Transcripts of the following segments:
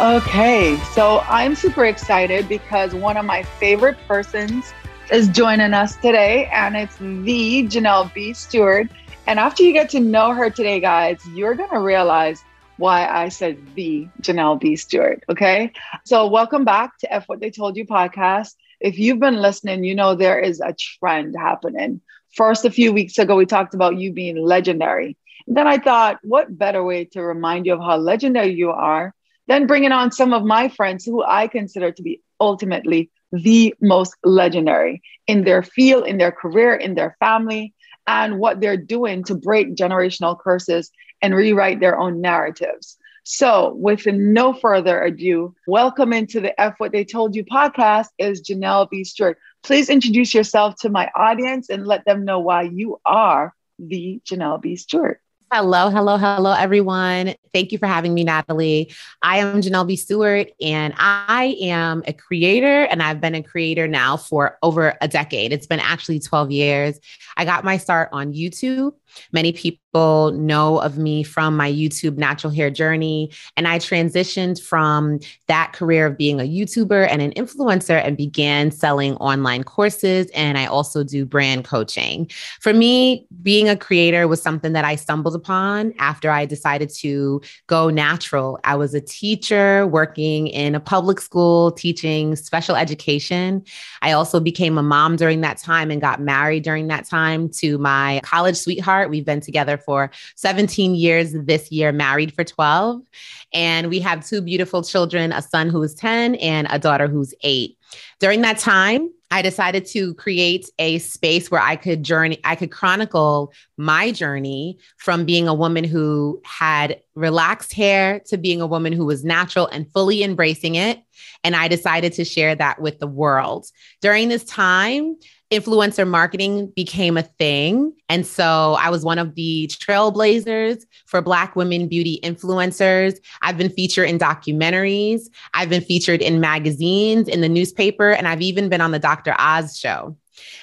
Okay, so I'm super excited because one of my favorite persons is joining us today, and it's the Janelle B. Stewart. And after you get to know her today, guys, you're going to realize why I said the Janelle B. Stewart. Okay, so welcome back to F What They Told You podcast. If you've been listening, you know there is a trend happening. First, a few weeks ago, we talked about you being legendary. Then I thought, what better way to remind you of how legendary you are then bringing on some of my friends who I consider to be ultimately the most legendary in their field, in their career, in their family, and what they're doing to break generational curses and rewrite their own narratives. So, with no further ado, welcome into the F What They Told You podcast is Janelle B. Stewart. Please introduce yourself to my audience and let them know why you are the Janelle B. Stewart. Hello, hello, hello, everyone. Thank you for having me, Natalie. I am Janelle B. Stewart, and I am a creator, and I've been a creator now for over a decade. It's been actually 12 years. I got my start on YouTube. Many people know of me from my YouTube natural hair journey. And I transitioned from that career of being a YouTuber and an influencer and began selling online courses. And I also do brand coaching. For me, being a creator was something that I stumbled upon after I decided to go natural. I was a teacher working in a public school teaching special education. I also became a mom during that time and got married during that time to my college sweetheart. We've been together for 17 years this year, married for 12. And we have two beautiful children a son who is 10 and a daughter who's eight. During that time, I decided to create a space where I could journey, I could chronicle my journey from being a woman who had relaxed hair to being a woman who was natural and fully embracing it. And I decided to share that with the world. During this time, influencer marketing became a thing. And so I was one of the trailblazers for Black women beauty influencers. I've been featured in documentaries, I've been featured in magazines, in the newspaper, and I've even been on the Dr. Oz show.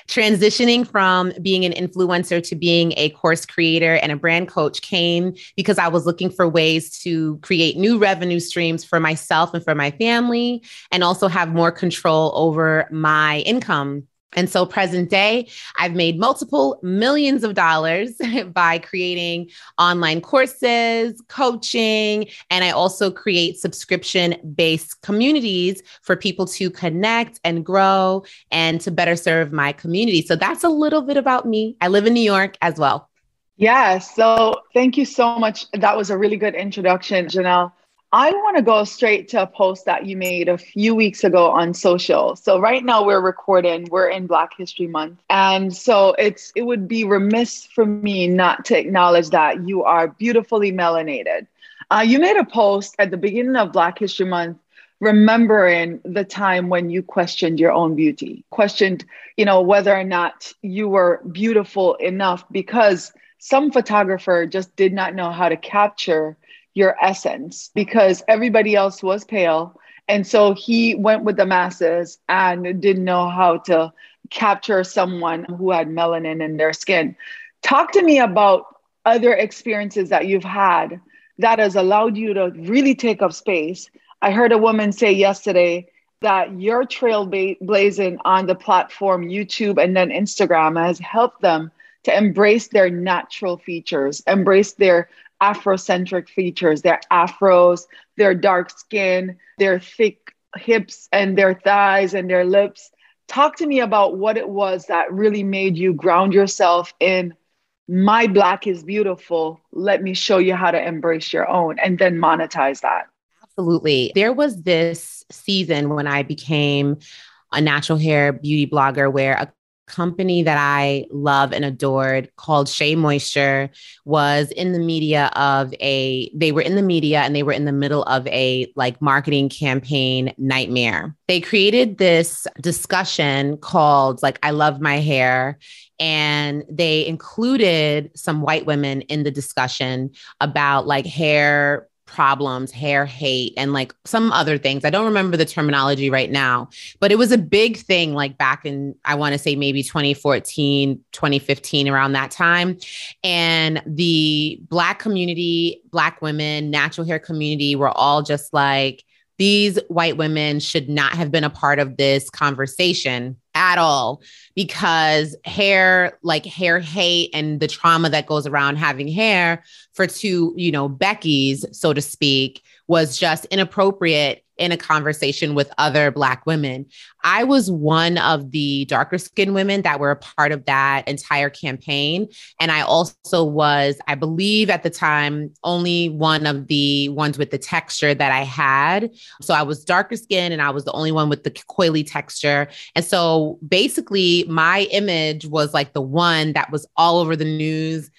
Transitioning from being an influencer to being a course creator and a brand coach came because I was looking for ways to create new revenue streams for myself and for my family, and also have more control over my income and so, present day, I've made multiple millions of dollars by creating online courses, coaching, and I also create subscription based communities for people to connect and grow and to better serve my community. So, that's a little bit about me. I live in New York as well. Yeah. So, thank you so much. That was a really good introduction, Janelle. I want to go straight to a post that you made a few weeks ago on social. So right now we're recording, we're in Black History Month. And so it's it would be remiss for me not to acknowledge that you are beautifully melanated. Uh, you made a post at the beginning of Black History Month remembering the time when you questioned your own beauty, questioned, you know, whether or not you were beautiful enough because some photographer just did not know how to capture your essence because everybody else was pale. And so he went with the masses and didn't know how to capture someone who had melanin in their skin. Talk to me about other experiences that you've had that has allowed you to really take up space. I heard a woman say yesterday that your trailblazing on the platform YouTube and then Instagram has helped them to embrace their natural features, embrace their Afrocentric features, their afros, their dark skin, their thick hips and their thighs and their lips. Talk to me about what it was that really made you ground yourself in my black is beautiful. Let me show you how to embrace your own and then monetize that. Absolutely. There was this season when I became a natural hair beauty blogger where a company that I love and adored called Shea Moisture was in the media of a they were in the media and they were in the middle of a like marketing campaign nightmare. They created this discussion called like I love my hair and they included some white women in the discussion about like hair problems, hair hate, and like some other things. I don't remember the terminology right now, but it was a big thing like back in, I want to say maybe 2014, 2015, around that time. And the Black community, Black women, natural hair community were all just like, these white women should not have been a part of this conversation at all because hair like hair hate and the trauma that goes around having hair for two you know becky's so to speak was just inappropriate in a conversation with other Black women. I was one of the darker skinned women that were a part of that entire campaign. And I also was, I believe at the time, only one of the ones with the texture that I had. So I was darker skinned and I was the only one with the coily texture. And so basically, my image was like the one that was all over the news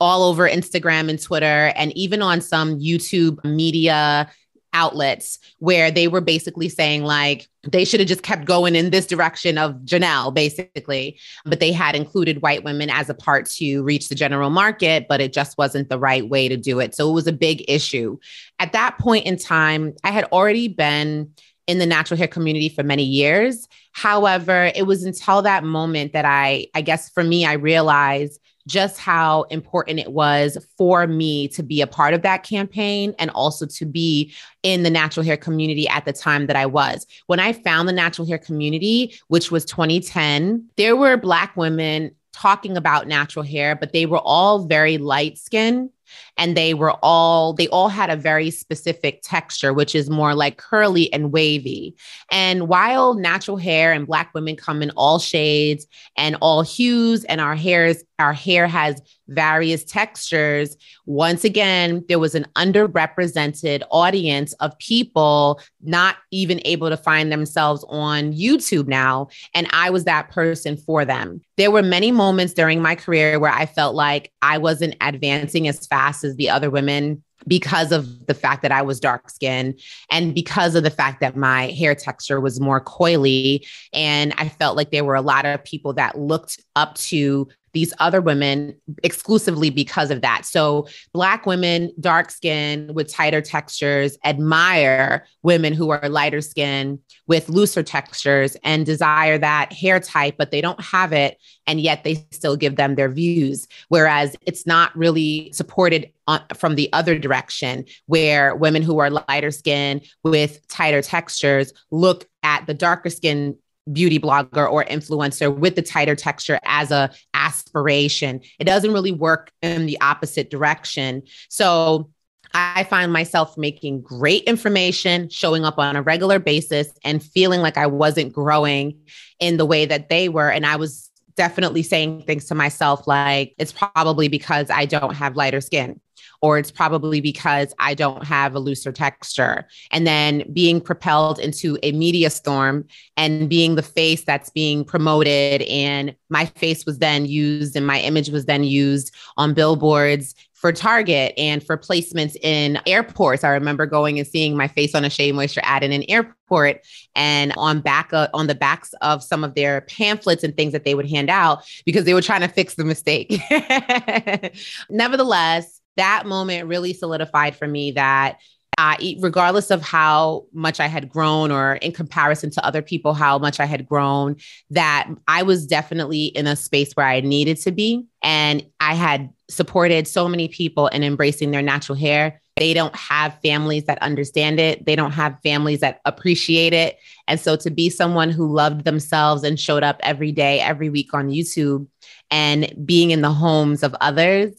all over Instagram and Twitter, and even on some YouTube media outlets where they were basically saying like they should have just kept going in this direction of Janelle, basically. But they had included white women as a part to reach the general market, but it just wasn't the right way to do it. So it was a big issue. At that point in time, I had already been in the natural hair community for many years. However, it was until that moment that I, I guess for me, I realized just how important it was for me to be a part of that campaign and also to be in the natural hair community at the time that I was. When I found the natural hair community, which was 2010, there were Black women talking about natural hair, but they were all very light skinned and they were all they all had a very specific texture which is more like curly and wavy and while natural hair and black women come in all shades and all hues and our hairs our hair has various textures. Once again, there was an underrepresented audience of people not even able to find themselves on YouTube now. And I was that person for them. There were many moments during my career where I felt like I wasn't advancing as fast the other women because of the fact that I was dark skinned and because of the fact that my hair texture was more coily. And I felt like there were a lot of people that looked up to these other women exclusively because of that. So, Black women, dark skin with tighter textures, admire women who are lighter skin with looser textures and desire that hair type, but they don't have it. And yet they still give them their views. Whereas it's not really supported on, from the other direction, where women who are lighter skin with tighter textures look at the darker skin beauty blogger or influencer with the tighter texture as a aspiration. It doesn't really work in the opposite direction. So I find myself making great information, showing up on a regular basis and feeling like I wasn't growing in the way that they were and I was definitely saying things to myself like it's probably because I don't have lighter skin or it's probably because I don't have a looser texture. And then being propelled into a media storm and being the face that's being promoted. And my face was then used and my image was then used on billboards for Target and for placements in airports. I remember going and seeing my face on a Shea Moisture ad in an airport and on back on the backs of some of their pamphlets and things that they would hand out because they were trying to fix the mistake. Nevertheless, that moment really solidified for me that uh, regardless of how much I had grown or in comparison to other people, how much I had grown, that I was definitely in a space where I needed to be. And I had supported so many people in embracing their natural hair. They don't have families that understand it, they don't have families that appreciate it. And so to be someone who loved themselves and showed up every day, every week on YouTube and being in the homes of others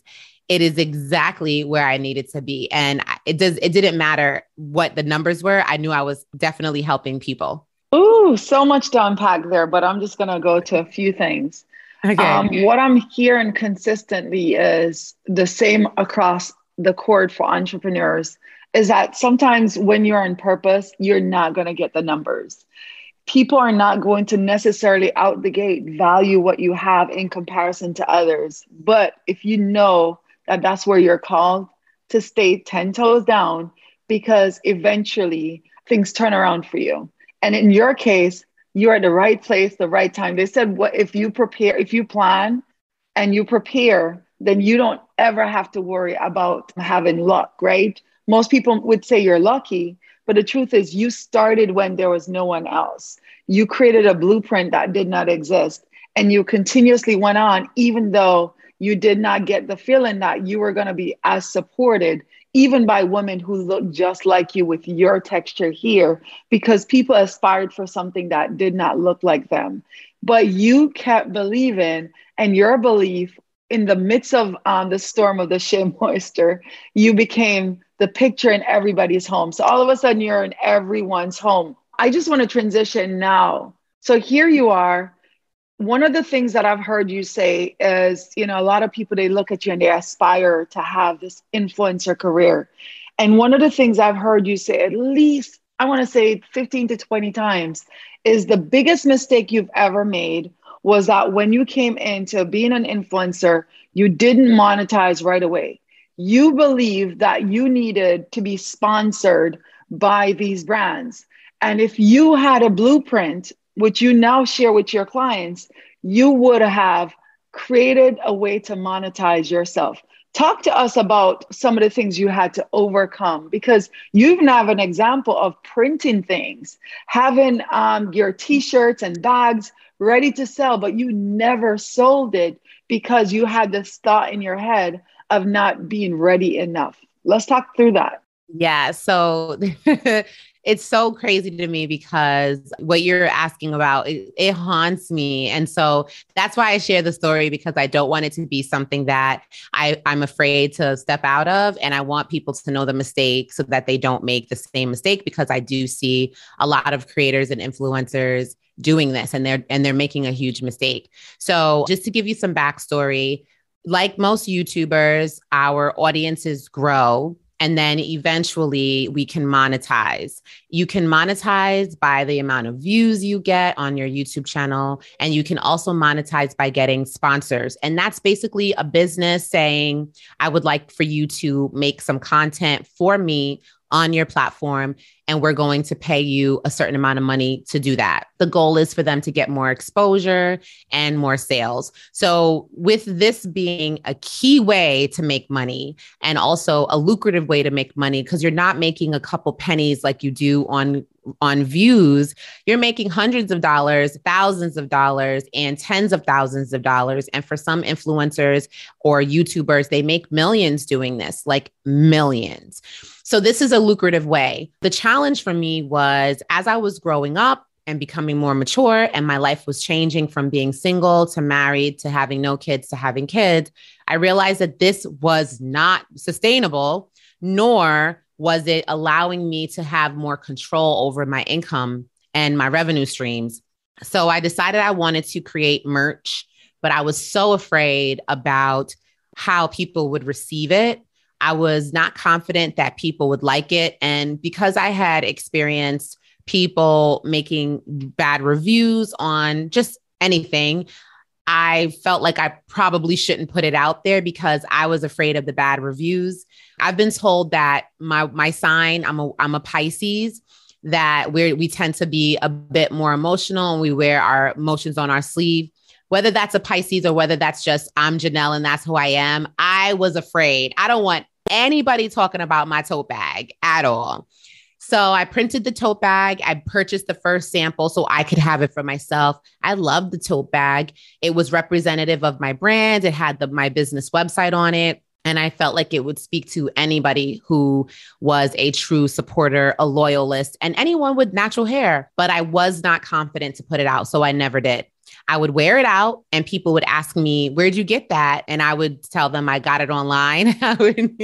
it is exactly where I needed to be. And it does it didn't matter what the numbers were. I knew I was definitely helping people. Ooh, so much to unpack there, but I'm just gonna go to a few things. Okay. Um, what I'm hearing consistently is the same across the court for entrepreneurs is that sometimes when you're on purpose, you're not going to get the numbers. People are not going to necessarily out the gate value what you have in comparison to others. But if you know that that's where you're called to stay 10 toes down because eventually things turn around for you. And in your case, you're at the right place, the right time. They said, what if you prepare, if you plan and you prepare, then you don't ever have to worry about having luck, right? Most people would say you're lucky, but the truth is, you started when there was no one else. You created a blueprint that did not exist, and you continuously went on, even though you did not get the feeling that you were going to be as supported even by women who look just like you with your texture here, because people aspired for something that did not look like them. But you kept believing, and your belief in the midst of um, the storm of the shea moisture, you became the picture in everybody's home. So all of a sudden, you're in everyone's home. I just want to transition now. So here you are. One of the things that I've heard you say is, you know, a lot of people they look at you and they aspire to have this influencer career. And one of the things I've heard you say at least, I want to say 15 to 20 times, is the biggest mistake you've ever made was that when you came into being an influencer, you didn't monetize right away. You believed that you needed to be sponsored by these brands. And if you had a blueprint, which you now share with your clients, you would have created a way to monetize yourself. Talk to us about some of the things you had to overcome because you even have an example of printing things, having um, your t shirts and bags ready to sell, but you never sold it because you had this thought in your head of not being ready enough. Let's talk through that. Yeah. So it's so crazy to me because what you're asking about, it, it, haunts me. And so that's why I share the story because I don't want it to be something that I, I'm afraid to step out of. And I want people to know the mistake so that they don't make the same mistake because I do see a lot of creators and influencers doing this and they're and they're making a huge mistake. So just to give you some backstory, like most YouTubers, our audiences grow and then eventually we can monetize. You can monetize by the amount of views you get on your YouTube channel, and you can also monetize by getting sponsors. And that's basically a business saying, I would like for you to make some content for me on your platform and we're going to pay you a certain amount of money to do that. The goal is for them to get more exposure and more sales. So, with this being a key way to make money and also a lucrative way to make money, because you're not making a couple pennies like you do on on views, you're making hundreds of dollars, thousands of dollars, and tens of thousands of dollars. And for some influencers or YouTubers, they make millions doing this, like millions. So this is a lucrative way. The challenge for me was as I was growing up, and becoming more mature and my life was changing from being single to married to having no kids to having kids i realized that this was not sustainable nor was it allowing me to have more control over my income and my revenue streams so i decided i wanted to create merch but i was so afraid about how people would receive it I was not confident that people would like it. And because I had experienced people making bad reviews on just anything, I felt like I probably shouldn't put it out there because I was afraid of the bad reviews. I've been told that my my sign, I'm a I'm a Pisces, that we we tend to be a bit more emotional and we wear our emotions on our sleeve whether that's a Pisces or whether that's just I'm Janelle and that's who I am, I was afraid. I don't want anybody talking about my tote bag at all. So I printed the tote bag. I purchased the first sample so I could have it for myself. I loved the tote bag. It was representative of my brand. It had the my business website on it. And I felt like it would speak to anybody who was a true supporter, a loyalist, and anyone with natural hair. But I was not confident to put it out. So I never did. I would wear it out and people would ask me, where'd you get that? And I would tell them I got it online. I wouldn't,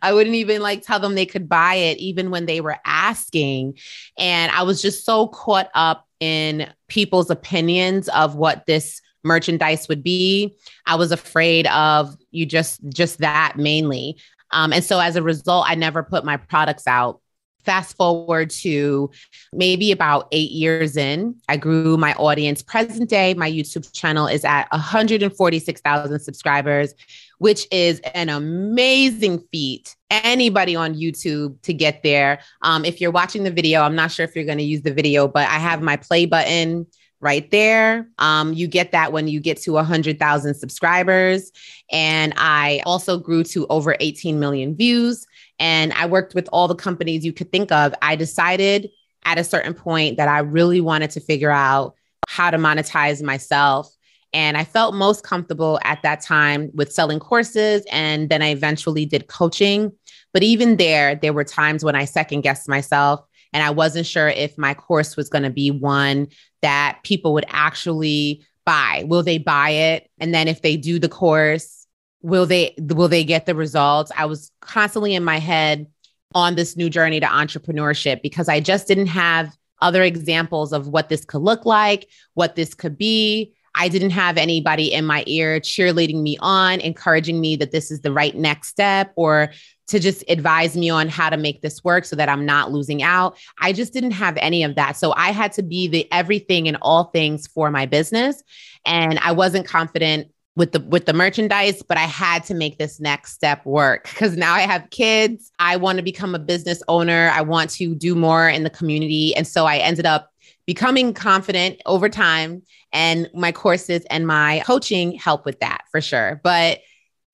I wouldn't even like tell them they could buy it even when they were asking. And I was just so caught up in people's opinions of what this merchandise would be. I was afraid of you just just that mainly. Um, and so as a result, I never put my products out Fast forward to maybe about eight years in, I grew my audience. Present day, my YouTube channel is at 146,000 subscribers, which is an amazing feat. Anybody on YouTube to get there. Um, if you're watching the video, I'm not sure if you're going to use the video, but I have my play button right there. Um, you get that when you get to 100,000 subscribers. And I also grew to over 18 million views. And I worked with all the companies you could think of. I decided at a certain point that I really wanted to figure out how to monetize myself. And I felt most comfortable at that time with selling courses. And then I eventually did coaching. But even there, there were times when I second guessed myself and I wasn't sure if my course was going to be one that people would actually buy. Will they buy it? And then if they do the course, will they will they get the results? I was constantly in my head on this new journey to entrepreneurship because I just didn't have other examples of what this could look like, what this could be. I didn't have anybody in my ear cheerleading me on, encouraging me that this is the right next step or to just advise me on how to make this work so that I'm not losing out. I just didn't have any of that. So I had to be the everything and all things for my business. And I wasn't confident with the with the merchandise but i had to make this next step work because now i have kids. I want to become a business owner. I want to do more in the community. And so i ended up becoming confident over time and my courses and my coaching help with that for sure. But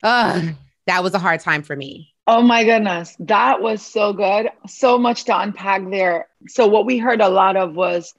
uh, that was a hard time for me. Oh my goodness. That was so good. So much to unpack there. So what we heard a lot of was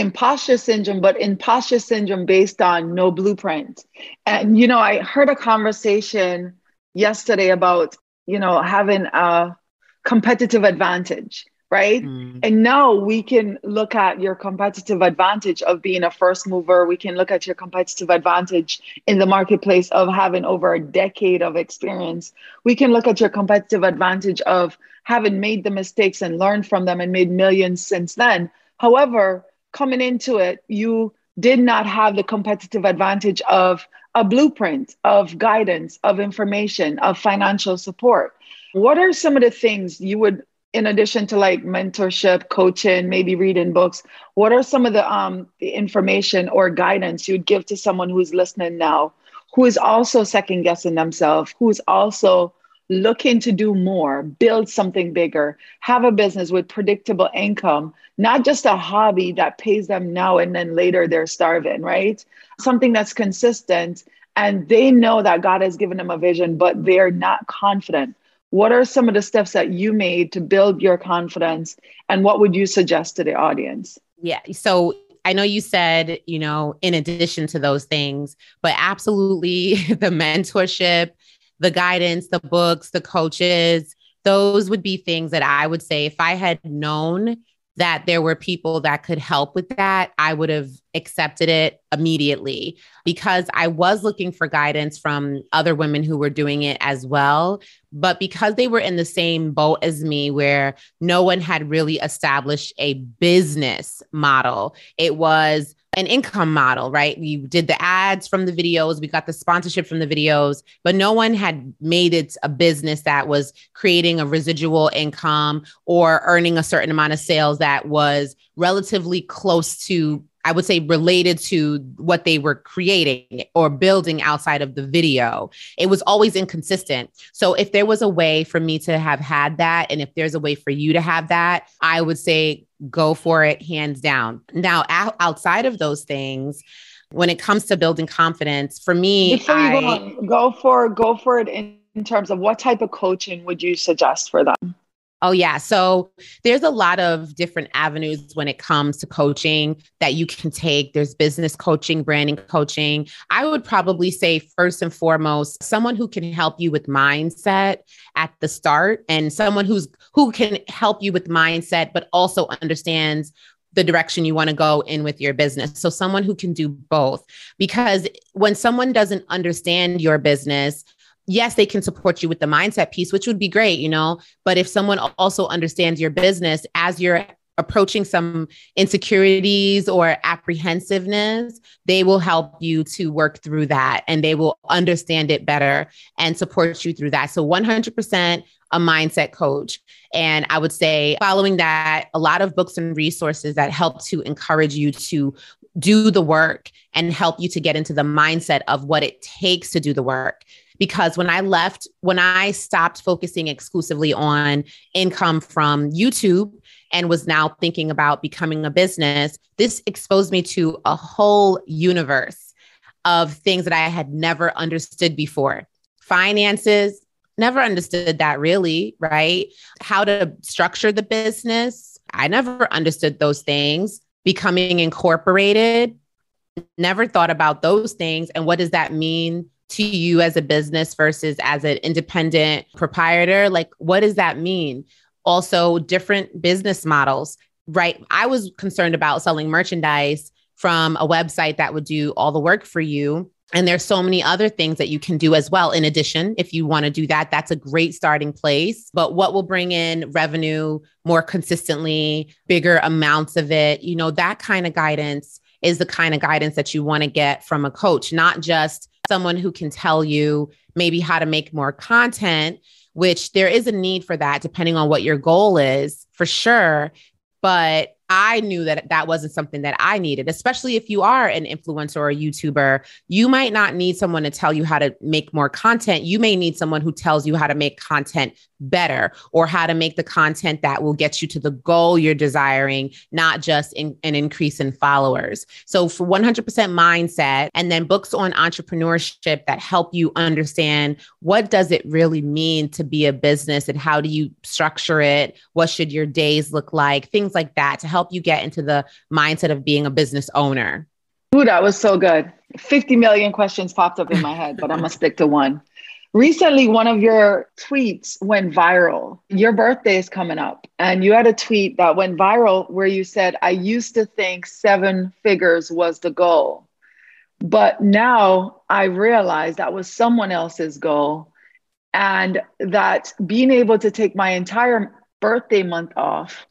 imposter syndrome, but imposter syndrome based on no blueprint. And, you know, I heard a conversation yesterday about, you know, having a competitive advantage, right? Mm. And now we can look at your competitive advantage of being a first mover. We can look at your competitive advantage in the marketplace of having over a decade of experience. We can look at your competitive advantage of having made the mistakes and learned from them and made millions since then. However, coming into it, you did not have the competitive advantage of a blueprint, of guidance, of information, of financial support. What are some of the things you would, in addition to like mentorship, coaching, maybe reading books, what are some of the um the information or guidance you'd give to someone who's listening now, who is also second guessing themselves, who is also looking to do more, build something bigger, have a business with predictable income, not just a hobby that pays them now and then later they're starving, right? Something that's consistent and they know that God has given them a vision, but they're not confident. What are some of the steps that you made to build your confidence? And what would you suggest to the audience? Yeah. So I know you said, you know, in addition to those things, but absolutely the mentorship, the guidance, the books, the coaches, those would be things that I would say if I had known that there were people that could help with that, I would have accepted it immediately because I was looking for guidance from other women who were doing it as well. But because they were in the same boat as me, where no one had really established a business model, it was an income model, right? We did the ads from the videos, we got the sponsorship from the videos, but no one had made it a business that was creating a residual income or earning a certain amount of sales that was relatively close to I would say related to what they were creating or building outside of the video. It was always inconsistent. So if there was a way for me to have had that, and if there's a way for you to have that, I would say go for it hands down. Now, outside of those things, when it comes to building confidence, for me, Before you I, go, go for go for it in, in terms of what type of coaching would you suggest for them? Oh, yeah. So there's a lot of different avenues when it comes to coaching that you can take. There's business coaching, branding coaching. I would probably say, first and foremost, someone who can help you with mindset at the start and someone who's who can help you with mindset, but also understands the direction you want to go in with your business. So, someone who can do both. Because when someone doesn't understand your business, yes, they can support you with the mindset piece, which would be great, you know. But if someone also understands your business as you're approaching some insecurities or apprehensiveness, they will help you to work through that and they will understand it better and support you through that. So 100% a mindset coach. And I would say, following that, a lot of books and resources that help to encourage you to do the work and help you to get into the mindset of what it takes to do the work because when I left, when I stopped focusing exclusively on income from YouTube and was now thinking about becoming a business, this exposed me to a whole universe of things that I had never understood before. Finances, never understood that really, right? How to structure the business, I never understood those things. Becoming incorporated, never thought about those things. And what does that mean to you as a business versus as an independent proprietor? Like, what does that mean? Also, different business models, right? I was concerned about selling merchandise from a website that would do all the work for you. And there's so many other things that you can do as well. In addition, if you want to do that, that's a great starting place. But what will bring in revenue more consistently, bigger amounts of it, you know, that kind of guidance is the kind of guidance that you want to get from a coach, not just someone who can tell you maybe how to make more content, which there is a need for that depending on what your goal is for sure. But I knew that that wasn't something that I needed, especially if you are an influencer or a YouTuber. You might not need someone to tell you how to make more content. You may need someone who tells you how to make content better or how to make the content that will get you to the goal you're desiring, not just in, an increase in followers. So, for 100% mindset, and then books on entrepreneurship that help you understand what does it really mean to be a business and how do you structure it? What should your days look like? Things like that to help you get into the mindset of being a business owner. Ooh, that was so good. 50 million questions popped up in my head, but I'm going to stick to one. Recently, one of your tweets went viral. Your birthday is coming up, and you had a tweet that went viral where you said, I used to think seven figures was the goal. But now I realize that was someone else's goal, and that being able to take my entire birthday month off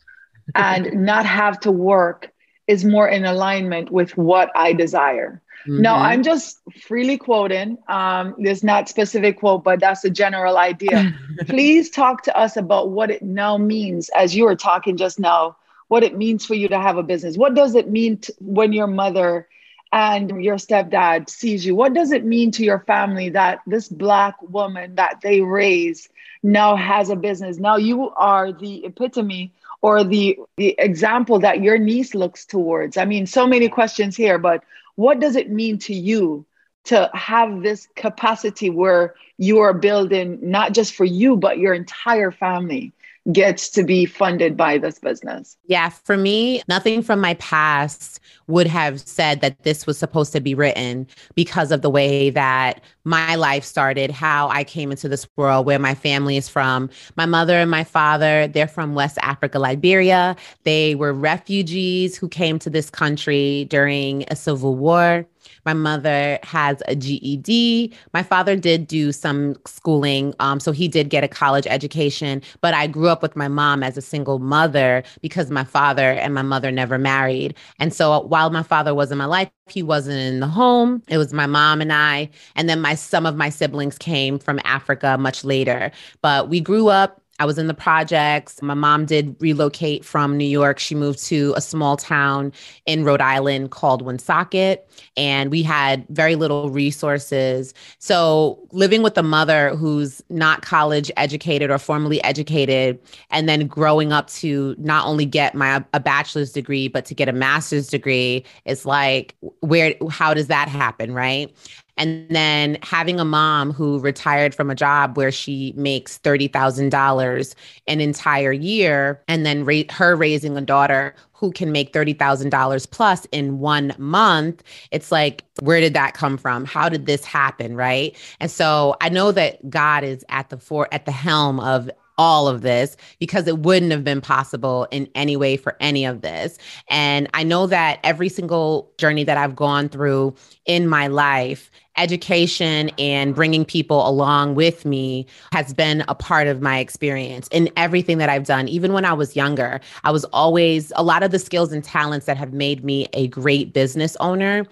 and not have to work is more in alignment with what I desire. Mm-hmm. No, I'm just freely quoting. Um, there's not specific quote, but that's a general idea. Please talk to us about what it now means, as you were talking just now, what it means for you to have a business. What does it mean to, when your mother and your stepdad sees you? What does it mean to your family that this Black woman that they raise now has a business? Now you are the epitome or the, the example that your niece looks towards. I mean, so many questions here, but what does it mean to you to have this capacity where you are building not just for you, but your entire family? Gets to be funded by this business? Yeah, for me, nothing from my past would have said that this was supposed to be written because of the way that my life started, how I came into this world, where my family is from. My mother and my father, they're from West Africa, Liberia. They were refugees who came to this country during a civil war. My mother has a GED. My father did do some schooling. Um, so he did get a college education, but I grew up with my mom as a single mother because my father and my mother never married. And so while my father was in my life, he wasn't in the home. It was my mom and I. And then my some of my siblings came from Africa much later. But we grew up I was in the projects. My mom did relocate from New York. She moved to a small town in Rhode Island called Woonsocket, and we had very little resources. So, living with a mother who's not college educated or formally educated, and then growing up to not only get my a bachelor's degree but to get a master's degree is like where how does that happen, right? And then having a mom who retired from a job where she makes $30,000 an entire year, and then ra- her raising a daughter who can make $30,000 plus in one month, it's like, where did that come from? How did this happen? Right. And so I know that God is at the for at the helm of all of this because it wouldn't have been possible in any way for any of this. And I know that every single journey that I've gone through in my life, education and bringing people along with me has been a part of my experience in everything that I've done. Even when I was younger, I was always a lot of the skills and talents that have made me a great business owner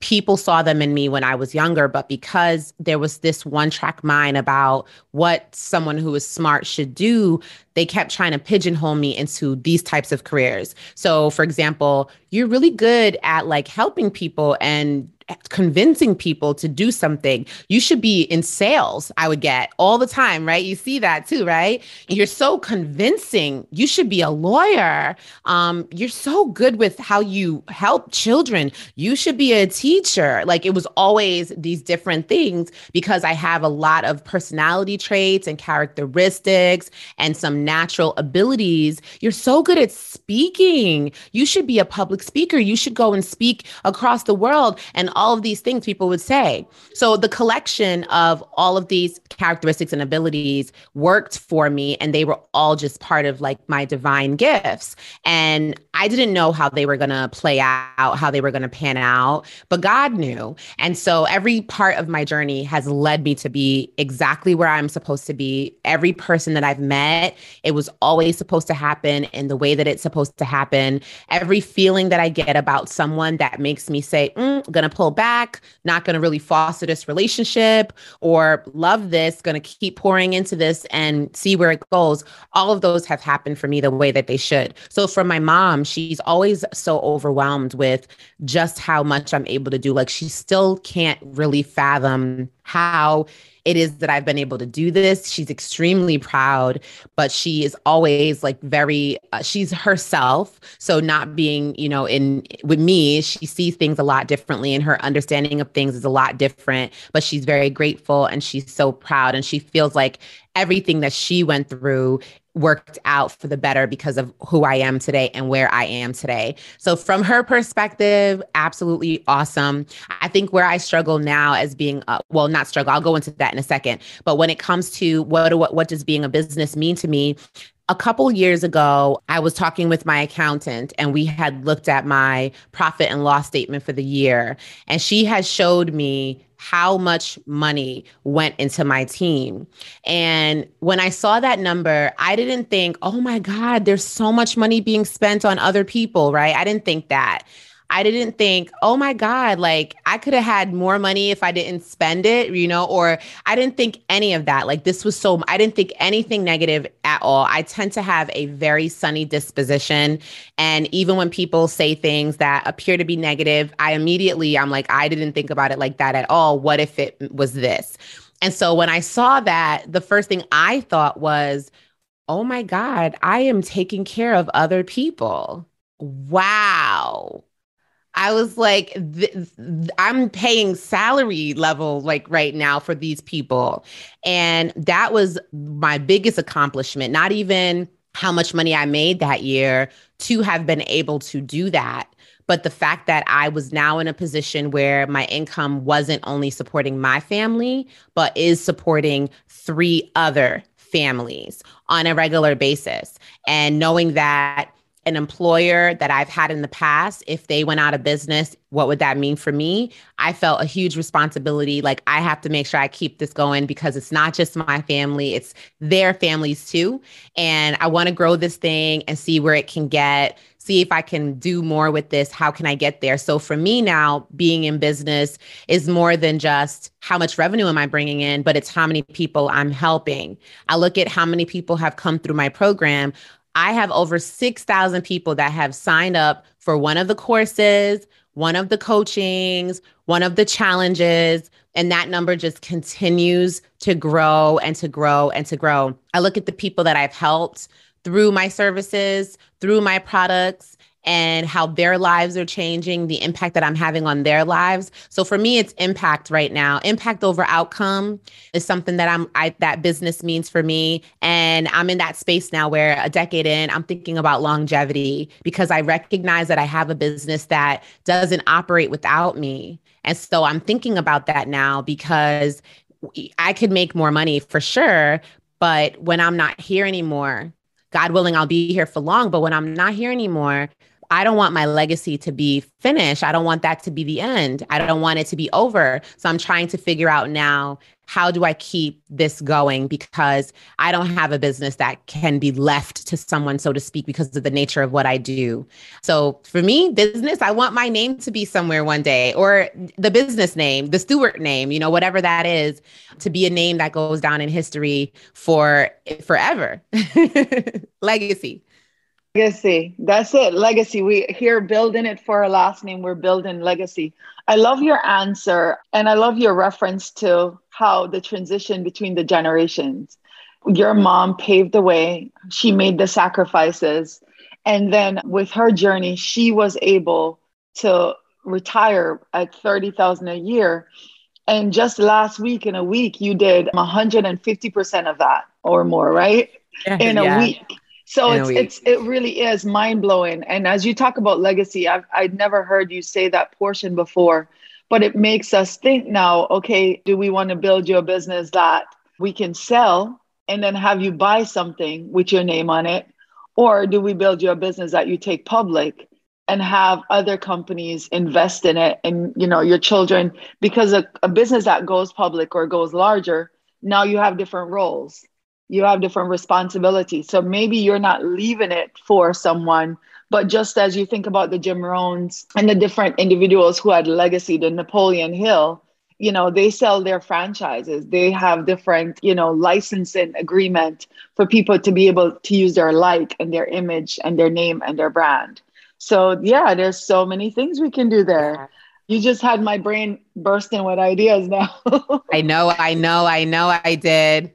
people saw them in me when I was younger, but because there was this one track mind about what someone who is smart should do, they kept trying to pigeonhole me into these types of careers. So, for example, you're really good at like helping people and convincing people to do something. You should be in sales, I would get all the time, right? You see that too, right? You're so convincing. You should be a lawyer. Um, you're so good with how you help children. You should be a teacher. Like it was always these different things because I have a lot of personality traits and characteristics and some natural abilities. You're so good at speaking. You should be a public public speaker. You should go and speak across the world. And all of these things people would say. So the collection of all of these characteristics and abilities worked for me. And they were all just part of like my divine gifts. And I didn't know how they were going to play out, how they were going to pan out, but God knew. And so every part of my journey has led me to be exactly where I'm supposed to be. Every person that I've met, it was always supposed to happen in the way that it's supposed to happen. Every feeling that I get about someone that makes me say, mm, to pull back, not to really foster this relationship or love this, to keep pouring into this and see where it goes. All of those have happened for me the way that they should. So for my mom, she's always so overwhelmed with just how much I'm able to do. Like she still can't really fathom how it is that I've been able to do this. She's extremely proud, but she is always like very, uh, she's herself. So, not being, you know, in with me, she sees things a lot differently and her understanding of things is a lot different, but she's very grateful and she's so proud and she feels like everything that she went through worked out for the better because of who I am today and where I am today. So, from her perspective, absolutely awesome. I think where I struggle now as being, uh, well, not struggle, I'll go into that in a second. But when it comes to what, what, what does being a business mean to me, a couple years ago, I was talking with my accountant and we had looked at my profit and loss statement for the year. And she has showed me how much money went into my team. And when I saw that number, I didn't think, oh my God, there's so much money being spent on other people, right? I didn't think that. I didn't think, oh my God, like I could have had more money if I didn't spend it, you know, or I didn't think any of that. Like this was so, I didn't think anything negative at all. I tend to have a very sunny disposition. And even when people say things that appear to be negative, I immediately, I'm like, I didn't think about it like that at all. What if it was this? And so when I saw that, the first thing I thought was, oh my God, I am taking care of other people. Wow I was like, th- th- I'm paying salary level like right now for these people. And that was my biggest accomplishment, not even how much money I made that year to have been able to do that. But the fact that I was now in a position where my income wasn't only supporting my family, but is supporting three other families on a regular basis. And knowing that an employer that I've had in the past, if they went out of business, what would that mean for me? I felt a huge responsibility. Like, I have to make sure I keep this going because it's not just my family, it's their families too. And I want to grow this thing and see where it can get, see if I can do more with this. How can I get there? So, for me now, being in business is more than just how much revenue am I bringing in, but it's how many people I'm helping. I look at how many people have come through my program I have over 6,000 people that have signed up for one of the courses, one of the coachings, one of the challenges. And that number just continues to grow and to grow and to grow. I look at the people that I've helped through my services, through my products, and how their lives are changing, the impact that I'm having on their lives. So for me, it's impact right now. Impact over outcome is something that I'm I that business means for me. And I'm in that space now where a decade in, I'm thinking about longevity because I recognize that I have a business that doesn't operate without me. And so I'm thinking about that now because I could make more money for sure. But when I'm not here anymore, God willing, I'll be here for long. But when I'm not here anymore, I don't want my legacy to be finished. I don't want that to be the end. I don't want it to be over. So I'm trying to figure out now how do I keep this going because I don't have a business that can be left to someone, so to speak, because of the nature of what I do. So for me, business, I want my name to be somewhere one day or the business name, the Stewart name, you know, whatever that is, to be a name that goes down in history for forever. Legacy. Legacy. That's it. Legacy. We here building it for our last name. We're building legacy. I love your answer. And I love your reference to how the transition between the generations. Your mom paved the way. She made the sacrifices. And then with her journey, she was able to retire at 30,000 a year. And just last week in a week, you did 150% of that or more, right? in a yeah. week. So it's it's it really is mind blowing. And as you talk about legacy, I've I'd never heard you say that portion before, but it makes us think now. Okay, do we want to build you a business that we can sell and then have you buy something with your name on it, or do we build you a business that you take public and have other companies invest in it and you know your children because a, a business that goes public or goes larger now you have different roles you have different responsibilities. So maybe you're not leaving it for someone, but just as you think about the Jim Rohns and the different individuals who had legacy, the Napoleon Hill, you know, they sell their franchises. They have different, you know, licensing agreement for people to be able to use their like and their image and their name and their brand. So yeah, there's so many things we can do there. You just had my brain bursting with ideas now. I know, I know, I know I did.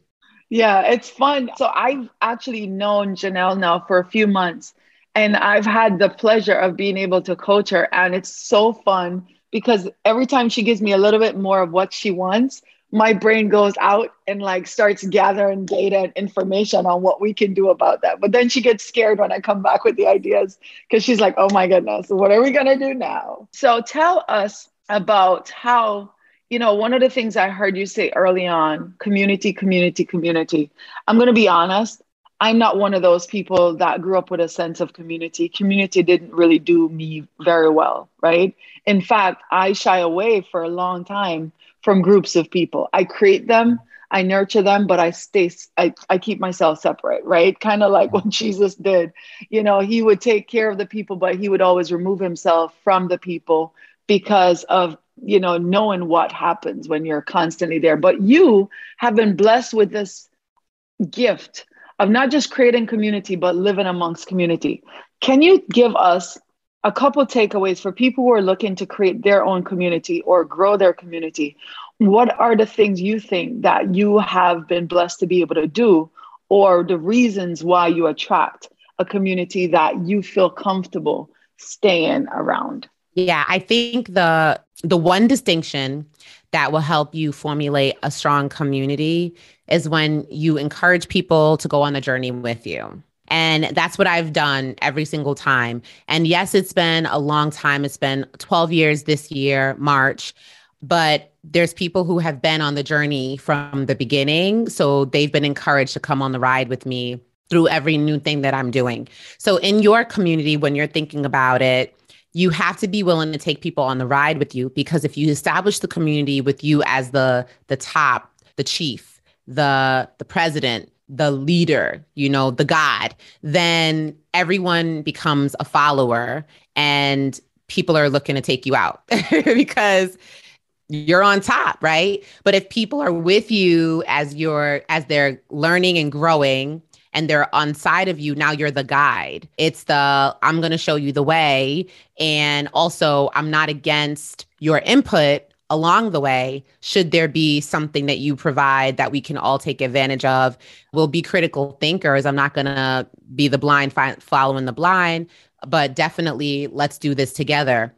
Yeah, it's fun. So I've actually known Janelle now for a few months, and I've had the pleasure of being able to coach her. And it's so fun because every time she gives me a little bit more of what she wants, my brain goes out and like starts gathering data and information on what we can do about that. But then she gets scared when I come back with the ideas because she's like, oh my goodness, what are we going to do now? So tell us about how you know, one of the things I heard you say early on community, community, community. I'm going to be honest. I'm not one of those people that grew up with a sense of community. Community didn't really do me very well, right? In fact, I shy away for a long time from groups of people. I create them, I nurture them, but I stay, I, I keep myself separate, right? Kind of like what mm-hmm. Jesus did. You know, he would take care of the people, but he would always remove himself from the people because of you know, knowing what happens when you're constantly there. But you have been blessed with this gift of not just creating community, but living amongst community. Can you give us a couple takeaways for people who are looking to create their own community or grow their community? What are the things you think that you have been blessed to be able to do, or the reasons why you attract a community that you feel comfortable staying around? Yeah, I think the the one distinction that will help you formulate a strong community is when you encourage people to go on the journey with you. And that's what I've done every single time. And yes, it's been a long time. It's been 12 years this year, March, but there's people who have been on the journey from the beginning. So they've been encouraged to come on the ride with me through every new thing that I'm doing. So in your community, when you're thinking about it, you have to be willing to take people on the ride with you because if you establish the community with you as the the top the chief the the president the leader you know the god then everyone becomes a follower and people are looking to take you out because you're on top right? But if people are with you as you're as they're learning and growing and they're on side of you, now you're the guide. It's the I'm going to show you the way. And also, I'm not against your input along the way should there be something that you provide that we can all take advantage of we'll be critical thinkers i'm not going to be the blind fi- following the blind but definitely let's do this together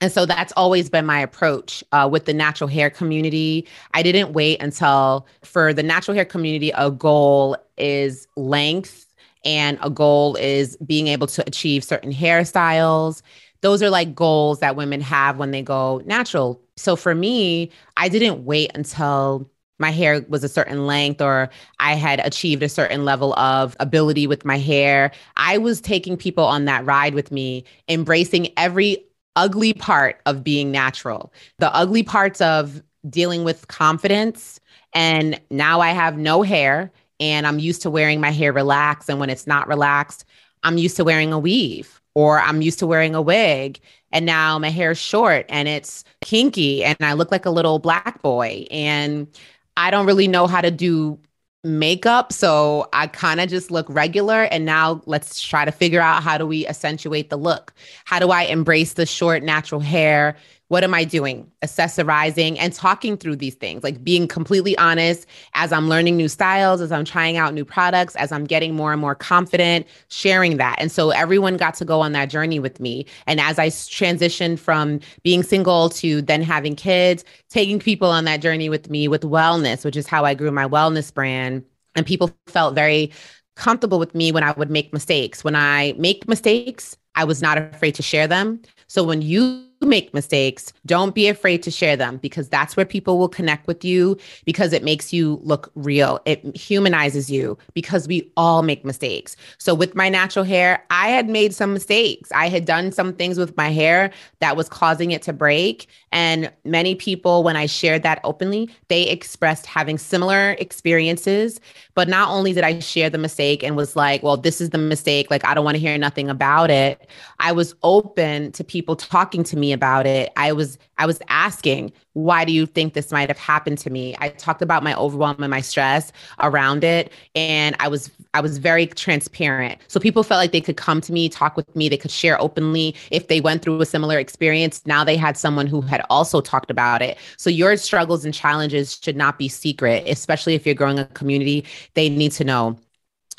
and so that's always been my approach uh, with the natural hair community. I didn't wait until for the natural hair community, a goal is length and a goal is being able to achieve certain hairstyles. Those are like goals that women have when they go natural. So for me, I didn't wait until my hair was a certain length or I had achieved a certain level of ability with my hair. I was taking people on that ride with me, embracing every ugly part of being natural, the ugly parts of dealing with confidence. And now I have no hair and I'm used to wearing my hair relaxed. And when it's not relaxed, I'm used to wearing a weave or I'm used to wearing a wig. And now my hair is short and it's kinky and I look like a little black boy. And I don't really know how to do makeup. So I kind of just look regular. And now let's try to figure out how do we accentuate the look? How do I embrace the short, natural hair? What am I doing? Accessorizing and talking through these things, like being completely honest as I'm learning new styles, as I'm trying out new products, as I'm getting more and more confident, sharing that. And so everyone got to go on that journey with me. And as I transitioned from being single to then having kids, taking people on that journey with me with wellness, which is how I grew my wellness brand. And people felt very comfortable with me when I would make mistakes. When I make mistakes, I was not afraid to share them. So when you make mistakes, don't be afraid to share them because that's where people will connect with you because it makes you look real. It humanizes you because we all make mistakes. So, with my natural hair, I had made some mistakes. I had done some things with my hair that was causing it to break. And many people, when I shared that openly, they expressed having similar experiences. But not only did I share the mistake and was like, well, this is the mistake, like, I don't want to hear nothing about it, I was open to people talking to me about it. I was I was asking, why do you think this might have happened to me? I talked about my overwhelm and my stress around it and I was I was very transparent. So people felt like they could come to me, talk with me, they could share openly if they went through a similar experience. Now they had someone who had also talked about it. So your struggles and challenges should not be secret, especially if you're growing a community. They need to know.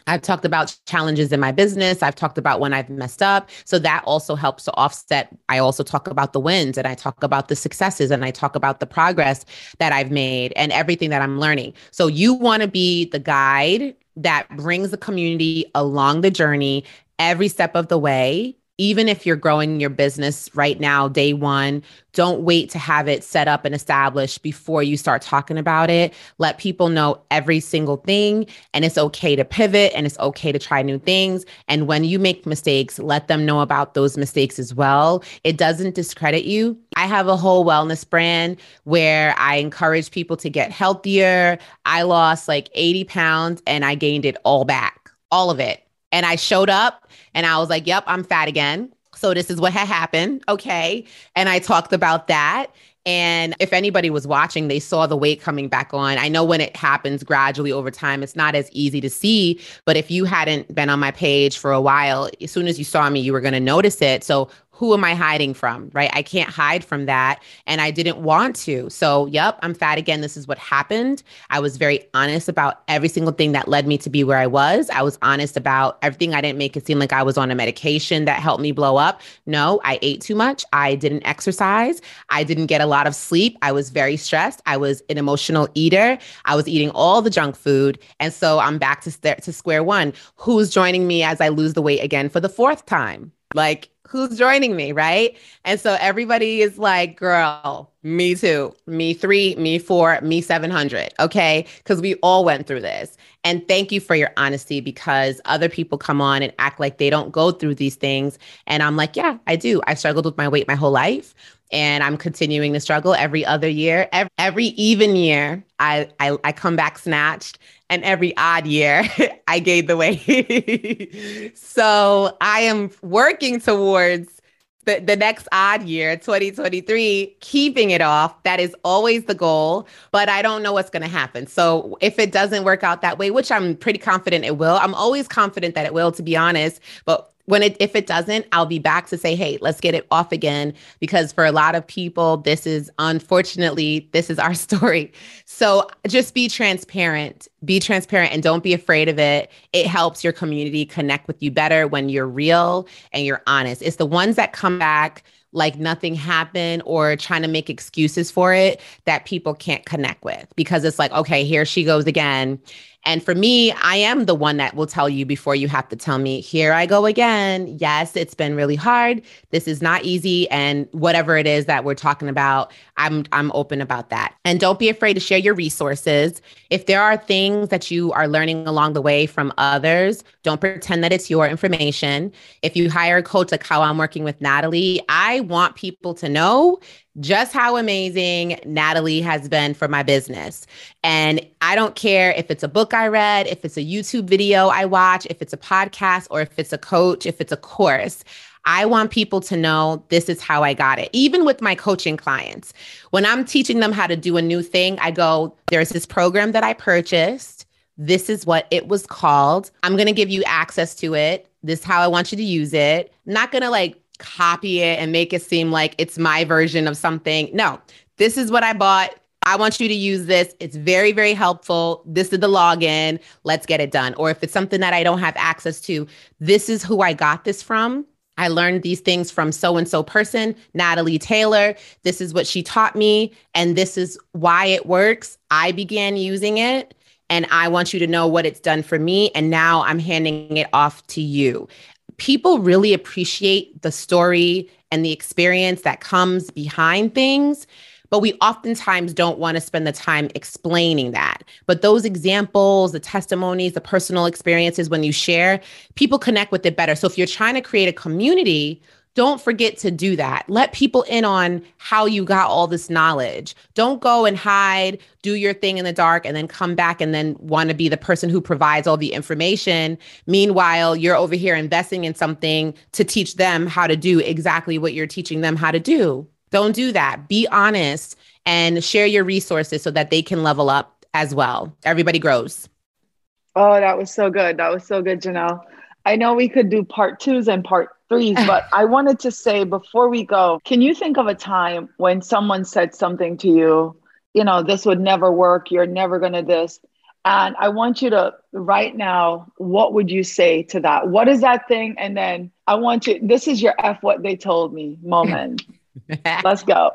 I've talked about challenges in my business. I've talked about when I've messed up. So that also helps to offset. I also talk about the wins and I talk about the successes and I talk about the progress that I've made and everything that I'm learning. So you want to be the guide that brings the community along the journey every step of the way even if you're growing your business right now, day one, don't wait to have it set up and established before you start talking about it. Let people know every single thing. And it's okay to pivot and it's okay to try new things. And when you make mistakes, let them know about those mistakes as well. It doesn't discredit you. I have a whole wellness brand where I encourage people to get healthier. I lost like 80 pounds and I gained it all back, all of it and I showed up and I was like, yep, I'm fat again. So this is what had happened. Okay. And I talked about that. And if anybody was watching, they saw the weight coming back on. I know when it happens gradually over time, it's not as easy to see. But if you hadn't been on my page for a while, as soon as you saw me, you were going to notice it. So who am I hiding from? Right. I can't hide from that. And I didn't want to. So, yep, I'm fat again. This is what happened. I was very honest about every single thing that led me to be where I was. I was honest about everything. I didn't make it seem like I was on a medication that helped me blow up. No, I ate too much. I didn't exercise. I didn't get a lot of sleep. I was very stressed. I was an emotional eater. I was eating all the junk food. And so I'm back to, st- to square one. Who's joining me as I lose the weight again for the fourth time? Like, who's joining me, right? And so everybody is like, girl, me too, me three, me four, me 700. Okay. Because we all went through this. And thank you for your honesty because other people come on and act like they don't go through these things. And I'm like, yeah, I do. I struggled with my weight my whole life. And I'm continuing to struggle every other year. Every, every even year, I, I, I come back snatched and every odd year I gained the weight. so I am working towards the, the next odd year, 2023, keeping it off. That is always the goal, but I don't know what's going to happen. So if it doesn't work out that way, which I'm pretty confident it will, I'm always confident that it will, to be honest. But when it if it doesn't i'll be back to say hey let's get it off again. Because for a lot of people this is unfortunately this is our story. So just be transparent. Be transparent and don't be afraid of it. It helps your community connect with you better when you're real and you're honest. It's the ones that come back like nothing happened or trying to make excuses for it that people can't connect with. Because it's like okay here she goes again and for me, I am the one that will tell you before you have to tell me, here I go again. Yes, it's been really hard. This is not easy. And whatever it is that we're talking about, I'm I'm open about that. And don't be afraid to share your resources. If there are things that you are learning along the way from others, don't pretend that it's your information. If you hire a coach like how I'm working with Natalie, I want people to know just how amazing Natalie has been for my business. And I don't care if it's a book I read, if it's a YouTube video I watch, if it's a podcast, or if it's a coach, if it's a course. I want people to know this is how I got it. Even with my coaching clients, when I'm teaching them how to do a new thing, I go, there's this program that I purchased. This is what it was called. I'm going to give you access to it. This is how I want you to use it. I'm not going to like copy it and make it seem like it's my version of something. No, this is what I bought. I want you to use this. It's very, very helpful. This is the login. Let's get it done. Or if it's something that I don't have access to, this is who I got this from. I learned these things from so and so person, Natalie Taylor. This is what she taught me, and this is why it works. I began using it and I want you to know what it's done for me. And now I'm handing it off to you. People really appreciate the story and the experience that comes behind things but we oftentimes don't want to spend the time explaining that. But those examples, the testimonies, the personal experiences, when you share, people connect with it better. So if you're trying to create a community, don't forget to do that. Let people in on how you got all this knowledge. Don't go and hide, do your thing in the dark, and then come back and then want to be the person who provides all the information. Meanwhile, you're over here investing in something to teach them how to do exactly what you're teaching them how to do. Don't do that. Be honest and share your resources so that they can level up as well. Everybody grows. Oh, that was so good. That was so good, Janelle. I know we could do part twos and part threes, but I wanted to say before we go, can you think of a time when someone said something to you, you know, this would never work, you're never going to this? And I want you to right now, what would you say to that? What is that thing? And then I want you, this is your F what they told me moment. Let's go.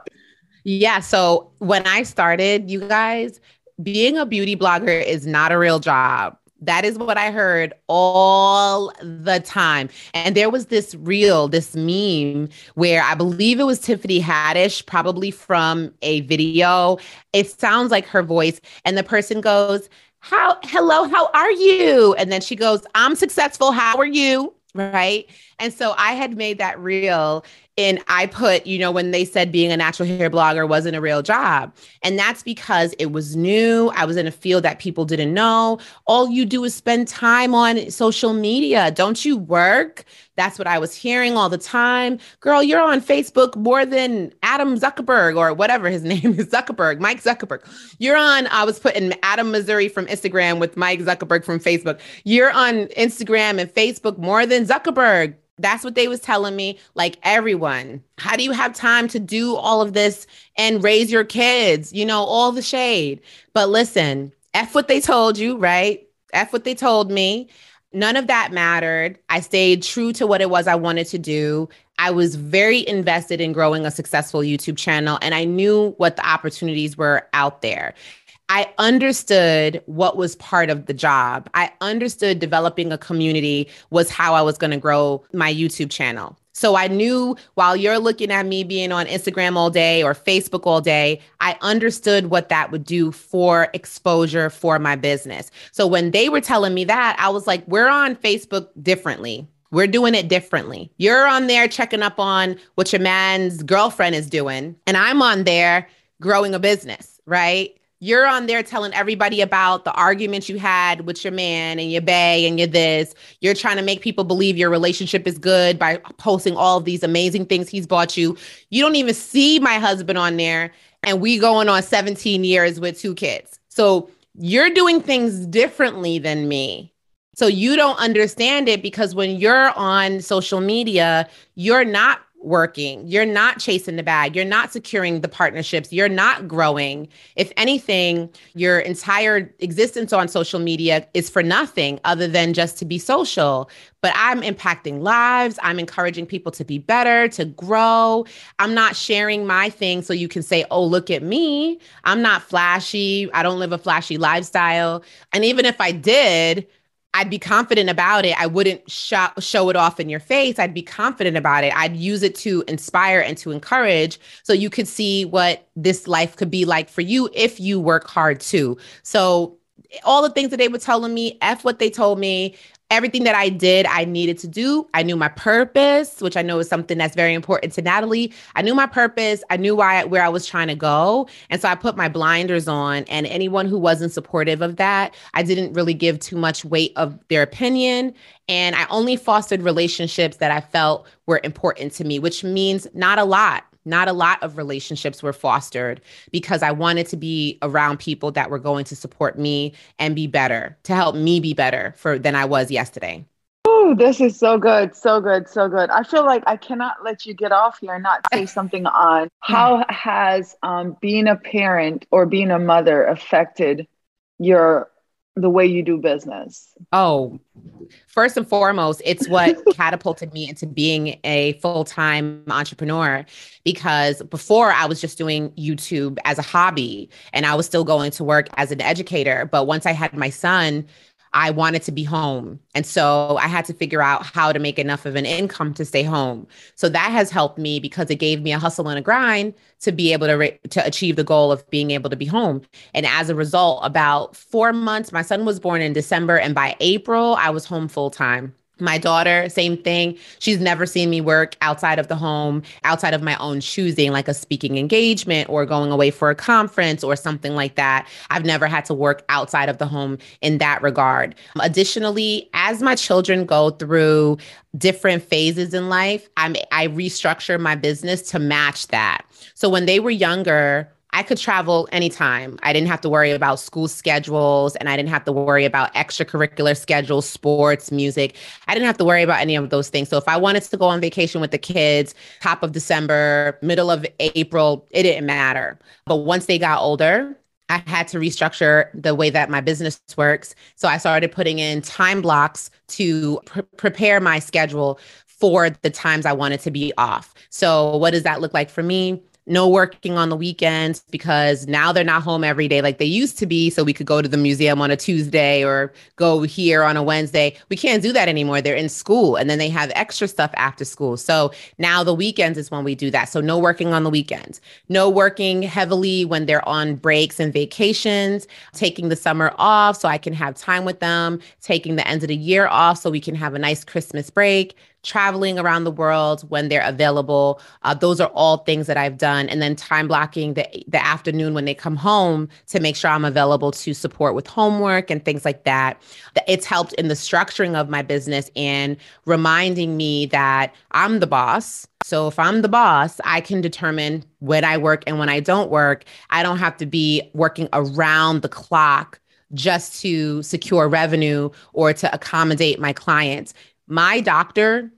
Yeah. So when I started, you guys, being a beauty blogger is not a real job. That is what I heard all the time. And there was this reel, this meme where I believe it was Tiffany Haddish, probably from a video. It sounds like her voice. And the person goes, How, hello, how are you? And then she goes, I'm successful. How are you? Right. And so I had made that reel and I put, you know, when they said being a natural hair blogger wasn't a real job. And that's because it was new. I was in a field that people didn't know. All you do is spend time on social media. Don't you work? That's what I was hearing all the time. Girl, you're on Facebook more than Adam Zuckerberg or whatever his name is Zuckerberg, Mike Zuckerberg. You're on, I was putting Adam Mosseri from Instagram with Mike Zuckerberg from Facebook. You're on Instagram and Facebook more than Zuckerberg. That's what they was telling me. Like everyone, how do you have time to do all of this and raise your kids? You know, all the shade. But listen, F what they told you, right? F what they told me. None of that mattered. I stayed true to what it was I wanted to do. I was very invested in growing a successful YouTube channel and I knew what the opportunities were out there. I understood what was part of the job. I understood developing a community was how I was going to grow my YouTube channel. So I knew while you're looking at me being on Instagram all day or Facebook all day, I understood what that would do for exposure for my business. So when they were telling me that, I was like, we're on Facebook differently. We're doing it differently. You're on there checking up on what your man's girlfriend is doing, and I'm on there growing a business, right? You're on there telling everybody about the arguments you had with your man and your bae and your this. You're trying to make people believe your relationship is good by posting all of these amazing things he's bought you. You don't even see my husband on there, and we going on 17 years with two kids. So you're doing things differently than me. So you don't understand it because when you're on social media, you're not working. You're not chasing the bag. You're not securing the partnerships. You're not growing. If anything, your entire existence on social media is for nothing other than just to be social. But I'm impacting lives. I'm encouraging people to be better, to grow. I'm not sharing my thing so you can say, oh, look at me. I'm not flashy. I don't live a flashy lifestyle. And even if I did, I'd be confident about it. I wouldn't sh- show it off in your face. I'd be confident about it. I'd use it to inspire and to encourage so you could see what this life could be like for you if you work hard too. So, all the things that they were telling me, F what they told me, everything that I did, I needed to do. I knew my purpose, which I know is something that's very important to Natalie. I knew my purpose. I knew why where I was trying to go, and so I put my blinders on. And anyone who wasn't supportive of that, I didn't really give too much weight of their opinion. And I only fostered relationships that I felt were important to me, which means not a lot not a lot of relationships were fostered because I wanted to be around people that were going to support me and be better, to help me be better for than I was yesterday. Oh, this is so good, so good, so good. I feel like I cannot let you get off here and not say something on how has um, being a parent or being a mother affected your the way you do business? Oh, first and foremost, it's what catapulted me into being a full time entrepreneur because before I was just doing YouTube as a hobby and I was still going to work as an educator. But once I had my son, I wanted to be home. And so I had to figure out how to make enough of an income to stay home. So that has helped me because it gave me a hustle and a grind to be able to re- to achieve the goal of being able to be home. And as a result, about 4 months my son was born in December and by April I was home full time. My daughter, same thing. She's never seen me work outside of the home, outside of my own choosing, like a speaking engagement or going away for a conference or something like that. I've never had to work outside of the home in that regard. Additionally, as my children go through different phases in life, I'm, I restructure my business to match that. So when they were younger, I could travel anytime. I didn't have to worry about school schedules and I didn't have to worry about extracurricular schedules, sports, music. I didn't have to worry about any of those things. So if I wanted to go on vacation with the kids, top of December, middle of April, it didn't matter. But once they got older, I had to restructure the way that my business works. So I started putting in time blocks to pr- prepare my schedule for the times I wanted to be off. So, what does that look like for me? No working on the weekends because now they're not home every day like they used to be. So we could go to the museum on a Tuesday or go here on a Wednesday. We can't do that anymore. They're in school and then they have extra stuff after school. So now the weekends is when we do that. So no working on the weekends, no working heavily when they're on breaks and vacations, taking the summer off so I can have time with them, taking the end of the year off so we can have a nice Christmas break traveling around the world when they're available. Uh, those are all things that I've done. And then time blocking the, the afternoon when they come home to make sure I'm available to support with homework and things like that. It's helped in the structuring of my business and reminding me that I'm the boss. So if I'm the boss, I can determine when I work and when I don't work. I don't have to be working around the clock just to secure revenue or to accommodate my clients my doctor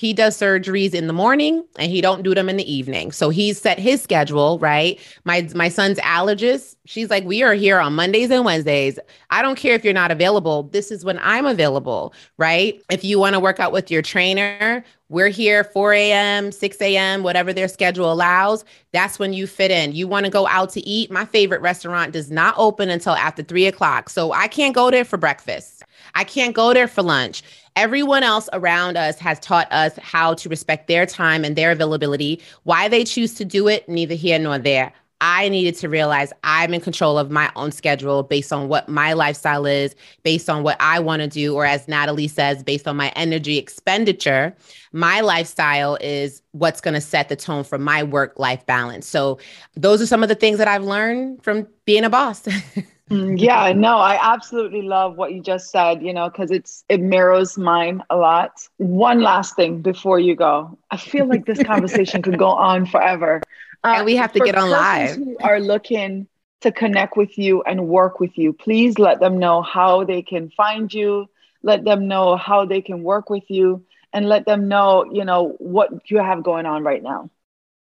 he does surgeries in the morning and he don't do them in the evening. So he's set his schedule right? My my son's allergist she's like we are here on mondays and wednesdays. I don't care if you're not available. This is when i'm available right? If you want to work out with your trainer we're here 4 a.m 6 a.m whatever their schedule allows. That's when you fit in. You want to go out to eat? My favorite restaurant does not open until after 3 o'clock. So i can't go there for breakfast. I can't go there for lunch. Everyone else around us has taught us how to respect their time and their availability. Why they choose to do it, neither here nor there. I needed to realize I'm in control of my own schedule based on what my lifestyle is, based on what I want to do, or as Natalie says, based on my energy expenditure. My lifestyle is what's going to set the tone for my work life balance. So, those are some of the things that I've learned from being a boss. Mm, yeah, no, I absolutely love what you just said, you know, because it's it mirrors mine a lot. One last thing before you go. I feel like this conversation could go on forever. Uh, and we have to get on live. Who are looking to connect with you and work with you, please let them know how they can find you, let them know how they can work with you, and let them know, you know, what you have going on right now.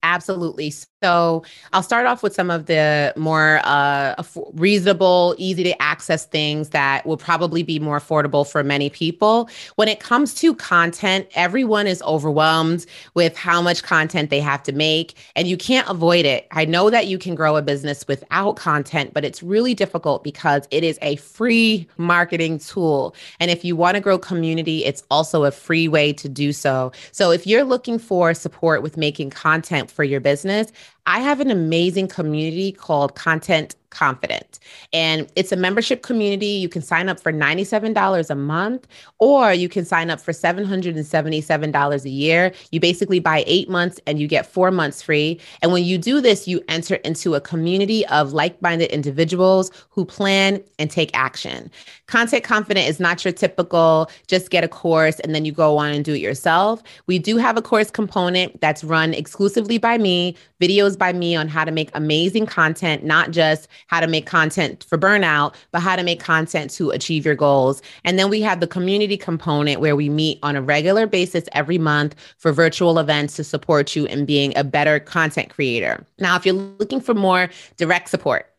Absolutely. So I'll start off with some of the more uh, reasonable, easy to access things that will probably be more affordable for many people. When it comes to content, everyone is overwhelmed with how much content they have to make, and you can't avoid it. I know that you can grow a business without content, but it's really difficult because it is a free marketing tool. And if you want to grow community, it's also a free way to do so. So if you're looking for support with making content for your business, I have an amazing community called Content Confident. And it's a membership community. You can sign up for $97 a month, or you can sign up for $777 a year. You basically buy eight months and you get four months free. And when you do this, you enter into a community of like minded individuals who plan and take action. Content Confident is not your typical just get a course and then you go on and do it yourself. We do have a course component that's run exclusively by me, videos by me on how to make amazing content, not just how to make content for burnout, but how to make content to achieve your goals. And then we have the community component where we meet on a regular basis every month for virtual events to support you in being a better content creator. Now, if you're looking for more direct support,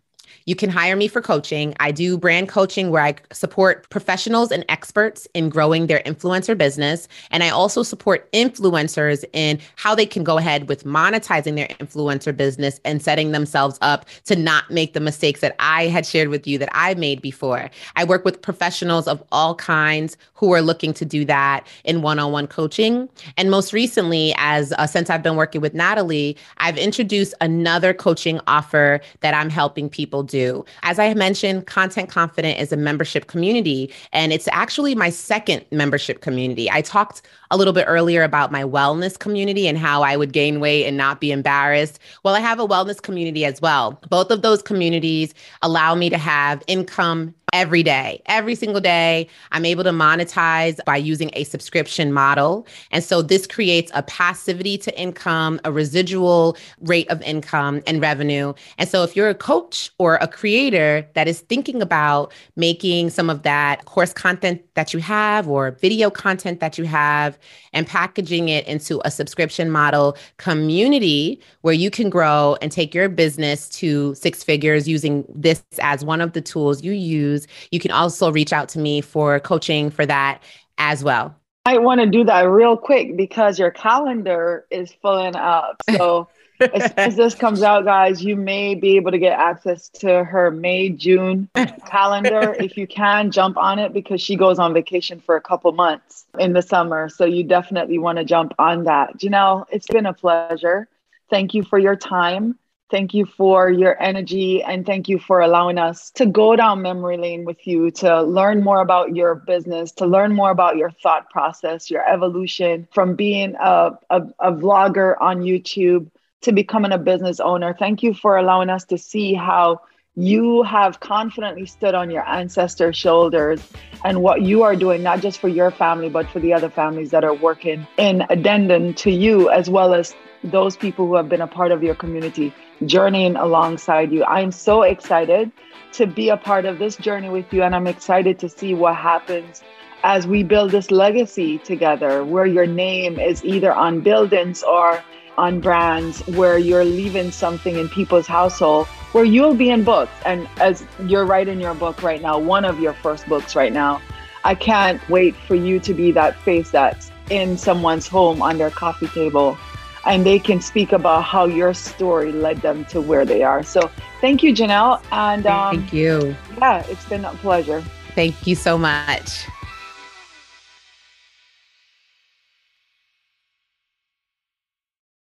you can hire me for coaching. I do brand coaching where I support professionals and experts in growing their influencer business. And I also support influencers in how they can go ahead with monetizing their influencer business and setting themselves up to not make the mistakes that I had shared with you that I made before. I work with professionals of all kinds who are looking to do that in one on one coaching. And most recently, as uh, since I've been working with Natalie, I've introduced another coaching offer that I'm helping people do. As I mentioned, Content Confident is a membership community, and it's actually my second membership community. I talked a little bit earlier about my wellness community and how I would gain weight and not be embarrassed. Well, I have a wellness community as well. Both of those communities allow me to have income every day, every single day. I'm able to monetize by using a subscription model. And so this creates a passivity to income, a residual rate of income and revenue. And so if you're a coach or a creator that is thinking about making some of that course content that you have or video content that you have and packaging it into a subscription model community where you can grow and take your business to six figures using this as one of the tools you use. You can also reach out to me for coaching for that as well. I want to do that real quick because your calendar is filling up. So as as this comes out, guys, you may be able to get access to her May, June calendar. if you can, jump on it because she goes on vacation for a couple months in the summer. So you definitely want to jump on that. Janelle, it's been a pleasure. Thank you for your time. Thank you for your energy and thank you for allowing us to go down memory lane with you to learn more about your business, to learn more about your thought process, your evolution from being a, a, a vlogger on YouTube to becoming a business owner. Thank you for allowing us to see how you have confidently stood on your ancestors' shoulders and what you are doing, not just for your family, but for the other families that are working in addendum to you, as well as those people who have been a part of your community, journeying alongside you. I'm so excited to be a part of this journey with you, and I'm excited to see what happens as we build this legacy together, where your name is either on buildings or on brands where you're leaving something in people's household where you'll be in books. And as you're writing your book right now, one of your first books right now, I can't wait for you to be that face that's in someone's home on their coffee table and they can speak about how your story led them to where they are. So thank you, Janelle. And um, thank you. Yeah, it's been a pleasure. Thank you so much.